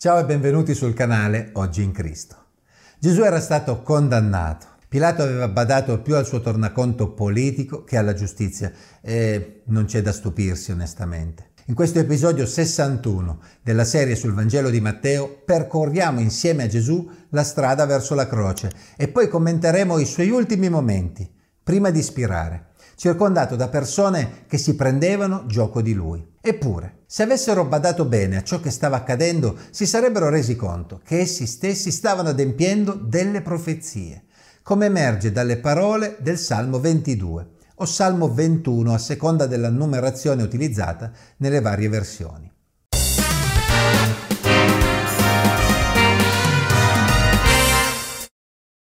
Ciao e benvenuti sul canale Oggi in Cristo. Gesù era stato condannato. Pilato aveva badato più al suo tornaconto politico che alla giustizia e non c'è da stupirsi onestamente. In questo episodio 61 della serie sul Vangelo di Matteo percorriamo insieme a Gesù la strada verso la croce e poi commenteremo i suoi ultimi momenti prima di ispirare circondato da persone che si prendevano gioco di lui. Eppure, se avessero badato bene a ciò che stava accadendo, si sarebbero resi conto che essi stessi stavano adempiendo delle profezie, come emerge dalle parole del Salmo 22 o Salmo 21 a seconda della numerazione utilizzata nelle varie versioni.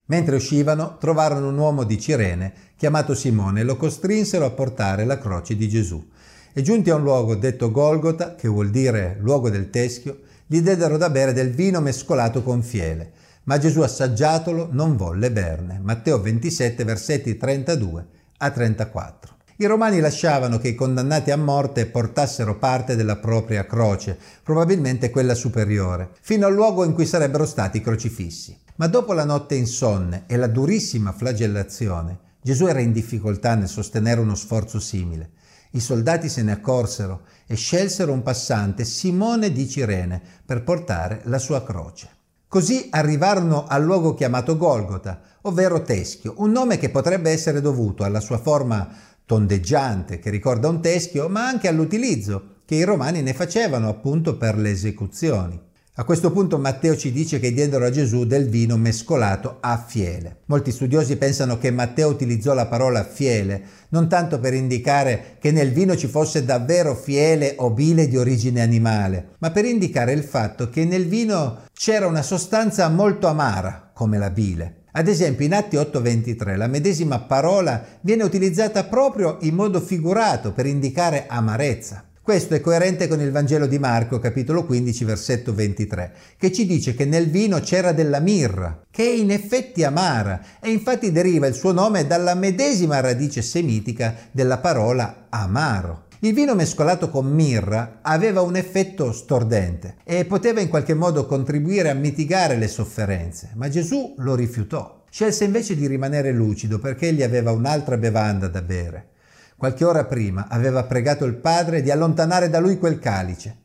Mentre uscivano, trovarono un uomo di Cirene chiamato Simone e lo costrinsero a portare la croce di Gesù. E giunti a un luogo detto Golgota, che vuol dire luogo del teschio, gli diedero da bere del vino mescolato con fiele. Ma Gesù assaggiatolo non volle berne. Matteo 27, versetti 32 a 34. I romani lasciavano che i condannati a morte portassero parte della propria croce, probabilmente quella superiore, fino al luogo in cui sarebbero stati crocifissi. Ma dopo la notte insonne e la durissima flagellazione, Gesù era in difficoltà nel sostenere uno sforzo simile. I soldati se ne accorsero e scelsero un passante, Simone di Cirene, per portare la sua croce. Così arrivarono al luogo chiamato Golgota, ovvero Teschio, un nome che potrebbe essere dovuto alla sua forma tondeggiante che ricorda un teschio, ma anche all'utilizzo che i romani ne facevano appunto per le esecuzioni. A questo punto Matteo ci dice che diedero a Gesù del vino mescolato a fiele. Molti studiosi pensano che Matteo utilizzò la parola fiele non tanto per indicare che nel vino ci fosse davvero fiele o bile di origine animale, ma per indicare il fatto che nel vino c'era una sostanza molto amara, come la bile. Ad esempio in Atti 8:23 la medesima parola viene utilizzata proprio in modo figurato per indicare amarezza. Questo è coerente con il Vangelo di Marco, capitolo 15, versetto 23, che ci dice che nel vino c'era della mirra, che è in effetti amara, e infatti deriva il suo nome dalla medesima radice semitica della parola amaro. Il vino mescolato con mirra aveva un effetto stordente e poteva in qualche modo contribuire a mitigare le sofferenze, ma Gesù lo rifiutò. Scelse invece di rimanere lucido perché egli aveva un'altra bevanda da bere. Qualche ora prima aveva pregato il Padre di allontanare da lui quel calice,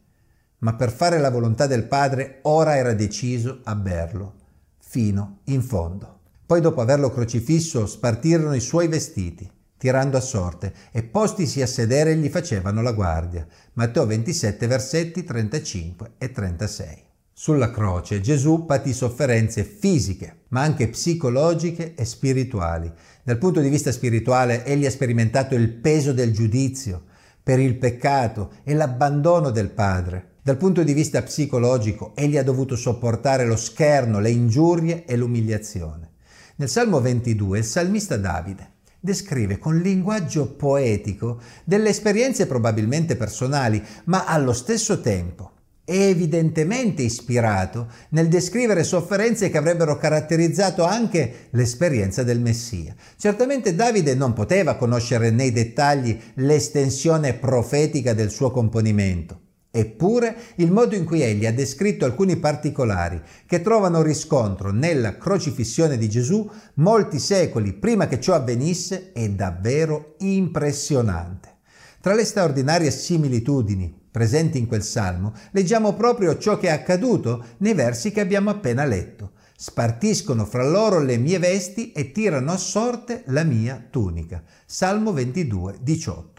ma per fare la volontà del Padre ora era deciso a berlo, fino in fondo. Poi dopo averlo crocifisso spartirono i suoi vestiti, tirando a sorte, e postisi a sedere gli facevano la guardia. Matteo 27 versetti 35 e 36. Sulla croce Gesù patì sofferenze fisiche, ma anche psicologiche e spirituali. Dal punto di vista spirituale egli ha sperimentato il peso del giudizio per il peccato e l'abbandono del Padre. Dal punto di vista psicologico egli ha dovuto sopportare lo scherno, le ingiurie e l'umiliazione. Nel Salmo 22 il salmista Davide descrive con linguaggio poetico delle esperienze probabilmente personali, ma allo stesso tempo evidentemente ispirato nel descrivere sofferenze che avrebbero caratterizzato anche l'esperienza del Messia. Certamente Davide non poteva conoscere nei dettagli l'estensione profetica del suo componimento. Eppure il modo in cui egli ha descritto alcuni particolari che trovano riscontro nella crocifissione di Gesù molti secoli prima che ciò avvenisse è davvero impressionante. Tra le straordinarie similitudini presenti in quel salmo, leggiamo proprio ciò che è accaduto nei versi che abbiamo appena letto. Spartiscono fra loro le mie vesti e tirano a sorte la mia tunica. Salmo 22, 18.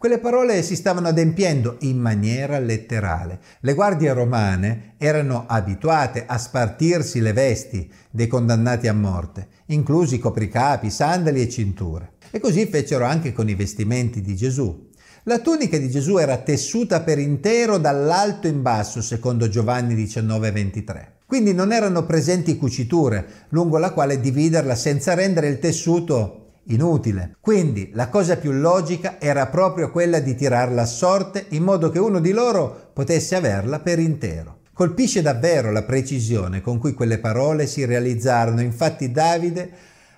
Quelle parole si stavano adempiendo in maniera letterale. Le guardie romane erano abituate a spartirsi le vesti dei condannati a morte, inclusi copricapi, sandali e cinture. E così fecero anche con i vestimenti di Gesù. La tunica di Gesù era tessuta per intero dall'alto in basso, secondo Giovanni 19:23. Quindi non erano presenti cuciture lungo la quale dividerla senza rendere il tessuto inutile. Quindi la cosa più logica era proprio quella di tirarla a sorte in modo che uno di loro potesse averla per intero. Colpisce davvero la precisione con cui quelle parole si realizzarono, infatti Davide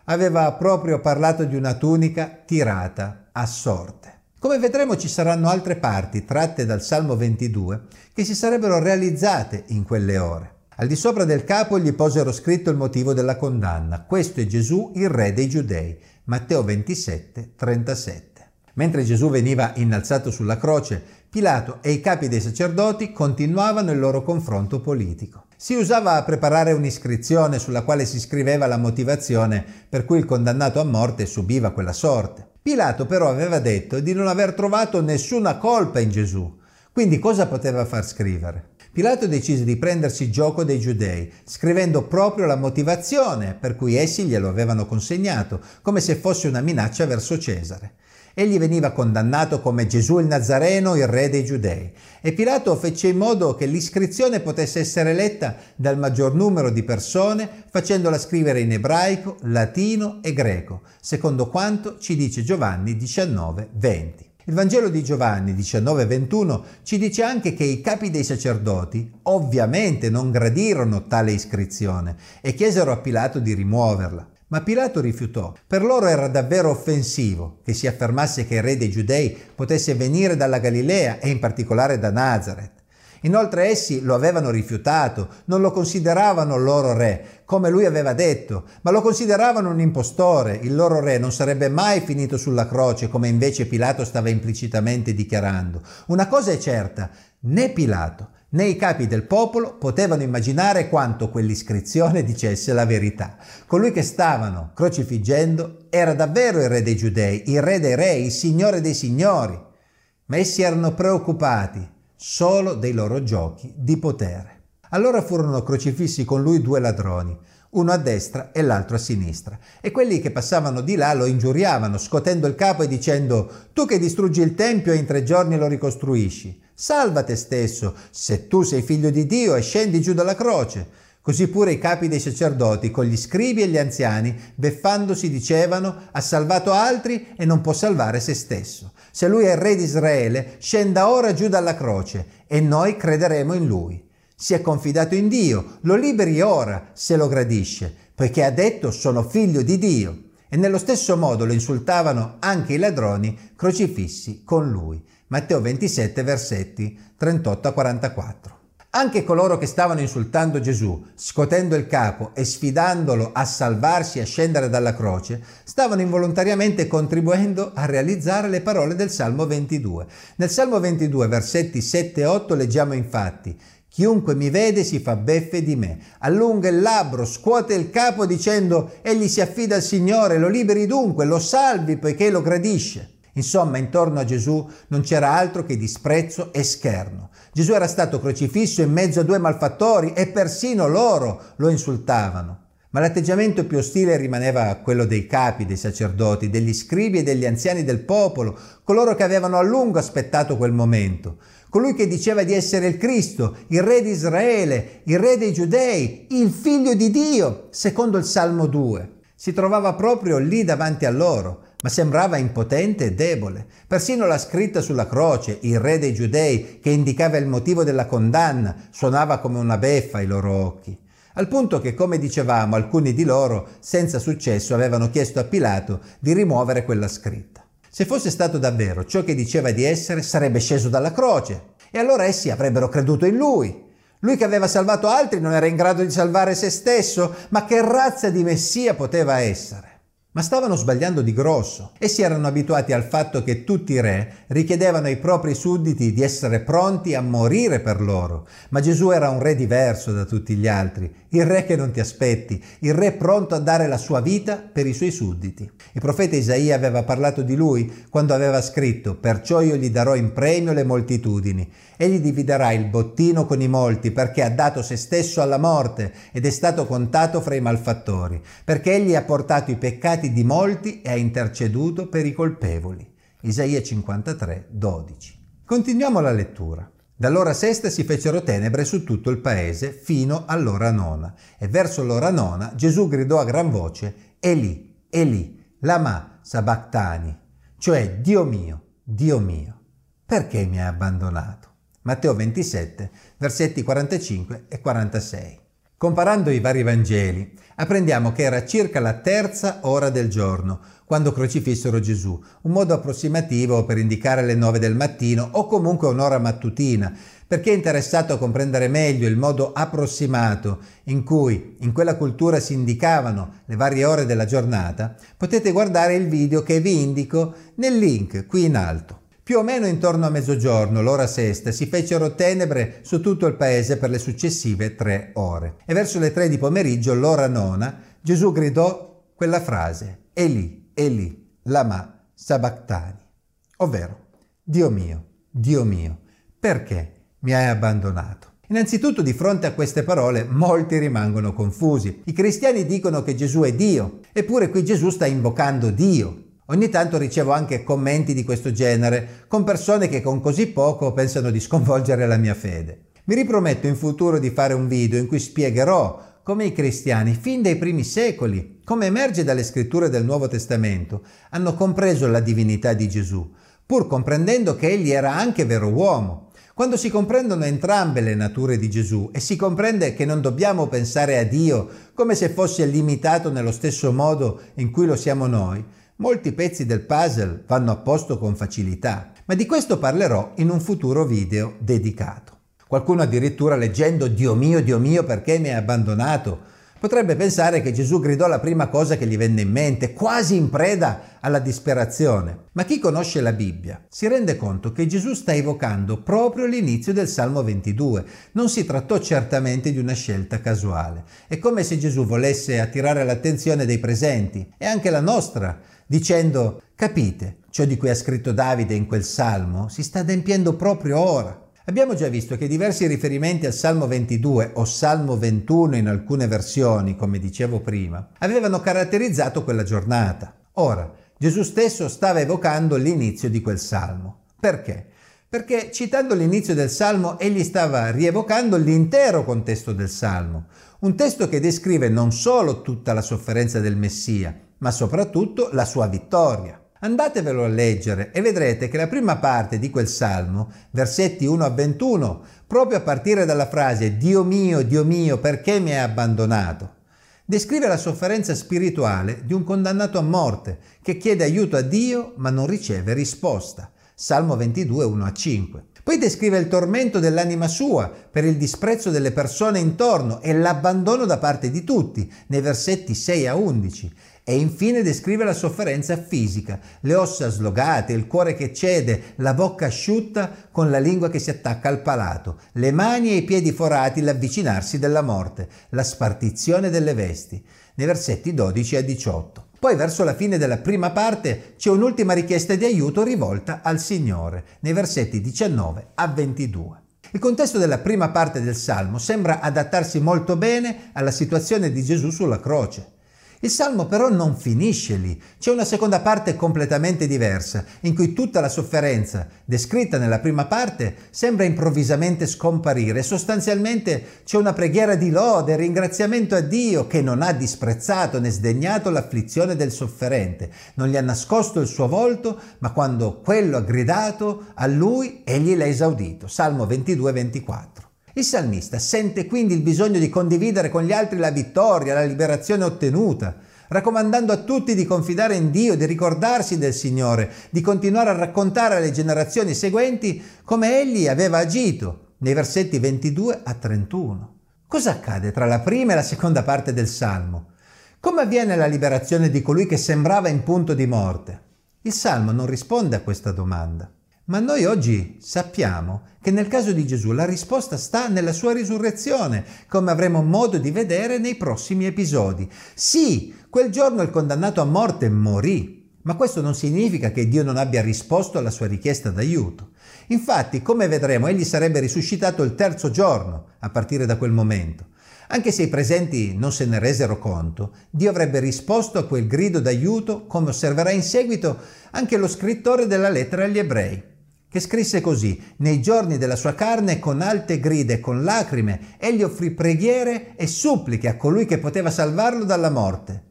aveva proprio parlato di una tunica tirata a sorte. Come vedremo ci saranno altre parti tratte dal Salmo 22 che si sarebbero realizzate in quelle ore. Al di sopra del capo gli posero scritto il motivo della condanna. Questo è Gesù, il re dei giudei. Matteo 27, 37. Mentre Gesù veniva innalzato sulla croce, Pilato e i capi dei sacerdoti continuavano il loro confronto politico. Si usava a preparare un'iscrizione sulla quale si scriveva la motivazione per cui il condannato a morte subiva quella sorte. Pilato però aveva detto di non aver trovato nessuna colpa in Gesù. Quindi cosa poteva far scrivere? Pilato decise di prendersi gioco dei giudei, scrivendo proprio la motivazione per cui essi glielo avevano consegnato, come se fosse una minaccia verso Cesare. Egli veniva condannato come Gesù il Nazareno, il re dei giudei. E Pilato fece in modo che l'iscrizione potesse essere letta dal maggior numero di persone, facendola scrivere in ebraico, latino e greco, secondo quanto ci dice Giovanni 19, 20. Il Vangelo di Giovanni 19-21 ci dice anche che i capi dei sacerdoti ovviamente non gradirono tale iscrizione e chiesero a Pilato di rimuoverla. Ma Pilato rifiutò. Per loro era davvero offensivo che si affermasse che il re dei giudei potesse venire dalla Galilea e in particolare da Nazareth. Inoltre essi lo avevano rifiutato, non lo consideravano loro re, come lui aveva detto, ma lo consideravano un impostore. Il loro re non sarebbe mai finito sulla croce, come invece Pilato stava implicitamente dichiarando. Una cosa è certa, né Pilato né i capi del popolo potevano immaginare quanto quell'iscrizione dicesse la verità. Colui che stavano crocifiggendo era davvero il re dei giudei, il re dei re, il signore dei signori, ma essi erano preoccupati solo dei loro giochi di potere. Allora furono crocifissi con lui due ladroni, uno a destra e l'altro a sinistra, e quelli che passavano di là lo ingiuriavano, scotendo il capo e dicendo Tu che distruggi il Tempio e in tre giorni lo ricostruisci, salva te stesso, se tu sei figlio di Dio e scendi giù dalla croce. Così pure i capi dei sacerdoti, con gli scribi e gli anziani, beffandosi, dicevano ha salvato altri e non può salvare se stesso. Se lui è il re di Israele, scenda ora giù dalla croce e noi crederemo in lui si è confidato in Dio, lo liberi ora se lo gradisce, poiché ha detto sono figlio di Dio. E nello stesso modo lo insultavano anche i ladroni crocifissi con lui. Matteo 27 versetti 38 a 44. Anche coloro che stavano insultando Gesù, scotendo il capo e sfidandolo a salvarsi e a scendere dalla croce, stavano involontariamente contribuendo a realizzare le parole del Salmo 22. Nel Salmo 22, versetti 7 e 8 leggiamo infatti Chiunque mi vede si fa beffe di me, allunga il labbro, scuote il capo dicendo egli si affida al Signore, lo liberi dunque, lo salvi poiché lo gradisce. Insomma, intorno a Gesù non c'era altro che disprezzo e scherno. Gesù era stato crocifisso in mezzo a due malfattori e persino loro lo insultavano. Ma l'atteggiamento più ostile rimaneva quello dei capi, dei sacerdoti, degli scribi e degli anziani del popolo, coloro che avevano a lungo aspettato quel momento colui che diceva di essere il Cristo, il re di Israele, il re dei giudei, il figlio di Dio, secondo il Salmo 2. Si trovava proprio lì davanti a loro, ma sembrava impotente e debole. Persino la scritta sulla croce, il re dei giudei, che indicava il motivo della condanna, suonava come una beffa ai loro occhi. Al punto che, come dicevamo, alcuni di loro, senza successo, avevano chiesto a Pilato di rimuovere quella scritta. Se fosse stato davvero ciò che diceva di essere, sarebbe sceso dalla croce e allora essi avrebbero creduto in lui. Lui che aveva salvato altri non era in grado di salvare se stesso, ma che razza di messia poteva essere? Ma stavano sbagliando di grosso. Essi erano abituati al fatto che tutti i re richiedevano ai propri sudditi di essere pronti a morire per loro. Ma Gesù era un re diverso da tutti gli altri, il re che non ti aspetti, il re pronto a dare la sua vita per i suoi sudditi. Il profeta Isaia aveva parlato di lui quando aveva scritto Perciò io gli darò in premio le moltitudini. Egli dividerà il bottino con i molti perché ha dato se stesso alla morte ed è stato contato fra i malfattori, perché egli ha portato i peccati di molti e ha interceduto per i colpevoli. Isaia 53, 12. Continuiamo la lettura. Dall'ora sesta si fecero tenebre su tutto il paese fino all'ora nona e verso l'ora nona Gesù gridò a gran voce Eli, Eli, lama sabactani, cioè Dio mio, Dio mio, perché mi hai abbandonato? Matteo 27, versetti 45 e 46. Comparando i vari Vangeli, apprendiamo che era circa la terza ora del giorno, quando crocifissero Gesù, un modo approssimativo per indicare le nove del mattino o comunque un'ora mattutina. Per chi è interessato a comprendere meglio il modo approssimato in cui in quella cultura si indicavano le varie ore della giornata, potete guardare il video che vi indico nel link qui in alto. Più o meno intorno a mezzogiorno, l'ora sesta, si fecero tenebre su tutto il paese per le successive tre ore. E verso le tre di pomeriggio, l'ora nona, Gesù gridò quella frase, Eli, Eli, lama sabachthani, ovvero, Dio mio, Dio mio, perché mi hai abbandonato? Innanzitutto di fronte a queste parole molti rimangono confusi. I cristiani dicono che Gesù è Dio, eppure qui Gesù sta invocando Dio. Ogni tanto ricevo anche commenti di questo genere con persone che con così poco pensano di sconvolgere la mia fede. Mi riprometto in futuro di fare un video in cui spiegherò come i cristiani, fin dai primi secoli, come emerge dalle scritture del Nuovo Testamento, hanno compreso la divinità di Gesù, pur comprendendo che egli era anche vero uomo. Quando si comprendono entrambe le nature di Gesù e si comprende che non dobbiamo pensare a Dio come se fosse limitato nello stesso modo in cui lo siamo noi, molti pezzi del puzzle vanno a posto con facilità. Ma di questo parlerò in un futuro video dedicato. Qualcuno addirittura leggendo Dio mio, Dio mio, perché mi hai abbandonato? Potrebbe pensare che Gesù gridò la prima cosa che gli venne in mente, quasi in preda alla disperazione. Ma chi conosce la Bibbia si rende conto che Gesù sta evocando proprio l'inizio del Salmo 22. Non si trattò certamente di una scelta casuale. È come se Gesù volesse attirare l'attenzione dei presenti e anche la nostra, dicendo, capite, ciò di cui ha scritto Davide in quel Salmo si sta adempiendo proprio ora. Abbiamo già visto che diversi riferimenti al Salmo 22 o Salmo 21 in alcune versioni, come dicevo prima, avevano caratterizzato quella giornata. Ora, Gesù stesso stava evocando l'inizio di quel Salmo. Perché? Perché citando l'inizio del Salmo egli stava rievocando l'intero contesto del Salmo, un testo che descrive non solo tutta la sofferenza del Messia, ma soprattutto la sua vittoria. Andatevelo a leggere e vedrete che la prima parte di quel salmo, versetti 1 a 21, proprio a partire dalla frase Dio mio, Dio mio, perché mi hai abbandonato? Descrive la sofferenza spirituale di un condannato a morte che chiede aiuto a Dio ma non riceve risposta. Salmo 22, 1 a 5. Poi descrive il tormento dell'anima sua per il disprezzo delle persone intorno e l'abbandono da parte di tutti, nei versetti 6 a 11 e infine descrive la sofferenza fisica, le ossa slogate, il cuore che cede, la bocca asciutta con la lingua che si attacca al palato, le mani e i piedi forati, l'avvicinarsi della morte, la spartizione delle vesti, nei versetti 12 a 18. Poi verso la fine della prima parte c'è un'ultima richiesta di aiuto rivolta al Signore, nei versetti 19 a 22. Il contesto della prima parte del Salmo sembra adattarsi molto bene alla situazione di Gesù sulla croce. Il salmo però non finisce lì, c'è una seconda parte completamente diversa, in cui tutta la sofferenza descritta nella prima parte sembra improvvisamente scomparire. Sostanzialmente c'è una preghiera di lode, ringraziamento a Dio che non ha disprezzato né sdegnato l'afflizione del sofferente, non gli ha nascosto il suo volto, ma quando quello ha gridato a lui, egli l'ha esaudito. Salmo 22-24. Il salmista sente quindi il bisogno di condividere con gli altri la vittoria, la liberazione ottenuta, raccomandando a tutti di confidare in Dio, di ricordarsi del Signore, di continuare a raccontare alle generazioni seguenti come Egli aveva agito nei versetti 22 a 31. Cosa accade tra la prima e la seconda parte del Salmo? Come avviene la liberazione di colui che sembrava in punto di morte? Il Salmo non risponde a questa domanda. Ma noi oggi sappiamo che nel caso di Gesù la risposta sta nella sua risurrezione, come avremo modo di vedere nei prossimi episodi. Sì, quel giorno il condannato a morte morì, ma questo non significa che Dio non abbia risposto alla sua richiesta d'aiuto. Infatti, come vedremo, egli sarebbe risuscitato il terzo giorno, a partire da quel momento. Anche se i presenti non se ne resero conto, Dio avrebbe risposto a quel grido d'aiuto, come osserverà in seguito anche lo scrittore della lettera agli ebrei che scrisse così, nei giorni della sua carne, con alte grida e con lacrime, egli offrì preghiere e suppliche a colui che poteva salvarlo dalla morte,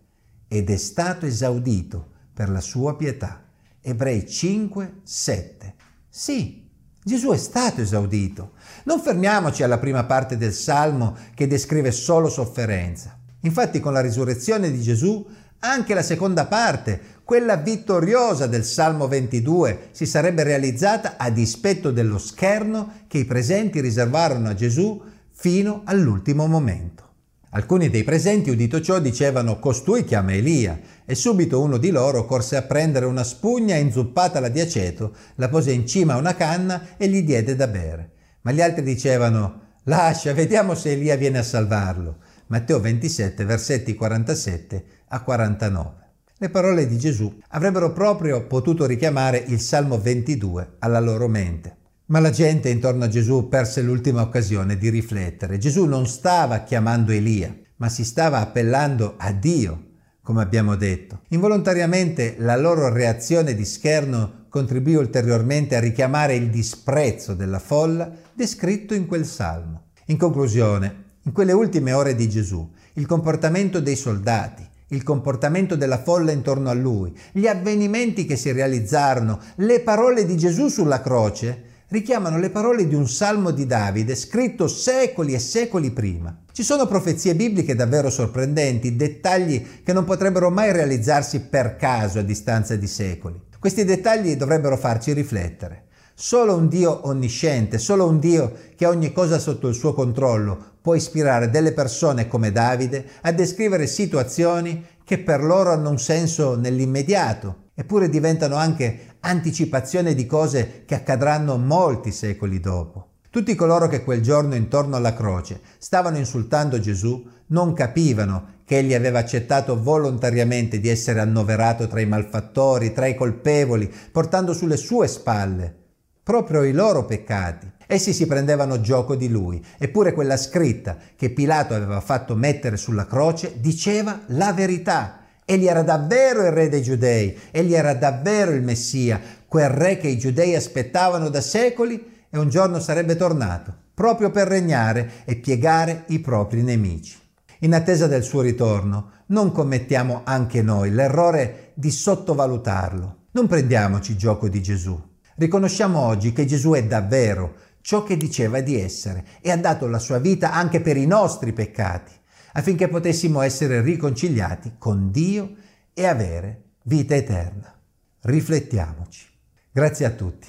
ed è stato esaudito per la sua pietà. Ebrei 5, 7. Sì, Gesù è stato esaudito. Non fermiamoci alla prima parte del Salmo che descrive solo sofferenza. Infatti con la risurrezione di Gesù anche la seconda parte, quella vittoriosa del Salmo 22, si sarebbe realizzata a dispetto dello scherno che i presenti riservarono a Gesù fino all'ultimo momento. Alcuni dei presenti, udito ciò, dicevano costui chiama Elia, e subito uno di loro corse a prendere una spugna inzuppatala di aceto, la pose in cima a una canna e gli diede da bere. Ma gli altri dicevano lascia, vediamo se Elia viene a salvarlo. Matteo 27, versetti 47 a 49. Le parole di Gesù avrebbero proprio potuto richiamare il Salmo 22 alla loro mente. Ma la gente intorno a Gesù perse l'ultima occasione di riflettere. Gesù non stava chiamando Elia, ma si stava appellando a Dio, come abbiamo detto. Involontariamente la loro reazione di scherno contribuì ulteriormente a richiamare il disprezzo della folla descritto in quel salmo. In conclusione, in quelle ultime ore di Gesù, il comportamento dei soldati, il comportamento della folla intorno a lui, gli avvenimenti che si realizzarono, le parole di Gesù sulla croce, richiamano le parole di un salmo di Davide scritto secoli e secoli prima. Ci sono profezie bibliche davvero sorprendenti, dettagli che non potrebbero mai realizzarsi per caso a distanza di secoli. Questi dettagli dovrebbero farci riflettere. Solo un Dio onnisciente, solo un Dio che ha ogni cosa sotto il suo controllo può ispirare delle persone come Davide a descrivere situazioni che per loro hanno un senso nell'immediato, eppure diventano anche anticipazione di cose che accadranno molti secoli dopo. Tutti coloro che quel giorno intorno alla croce stavano insultando Gesù non capivano che egli aveva accettato volontariamente di essere annoverato tra i malfattori, tra i colpevoli, portando sulle sue spalle proprio i loro peccati. Essi si prendevano gioco di lui, eppure quella scritta che Pilato aveva fatto mettere sulla croce diceva la verità. Egli era davvero il re dei giudei, egli era davvero il Messia, quel re che i giudei aspettavano da secoli e un giorno sarebbe tornato, proprio per regnare e piegare i propri nemici. In attesa del suo ritorno, non commettiamo anche noi l'errore di sottovalutarlo. Non prendiamoci gioco di Gesù. Riconosciamo oggi che Gesù è davvero ciò che diceva di essere e ha dato la sua vita anche per i nostri peccati affinché potessimo essere riconciliati con Dio e avere vita eterna. Riflettiamoci. Grazie a tutti.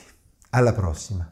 Alla prossima.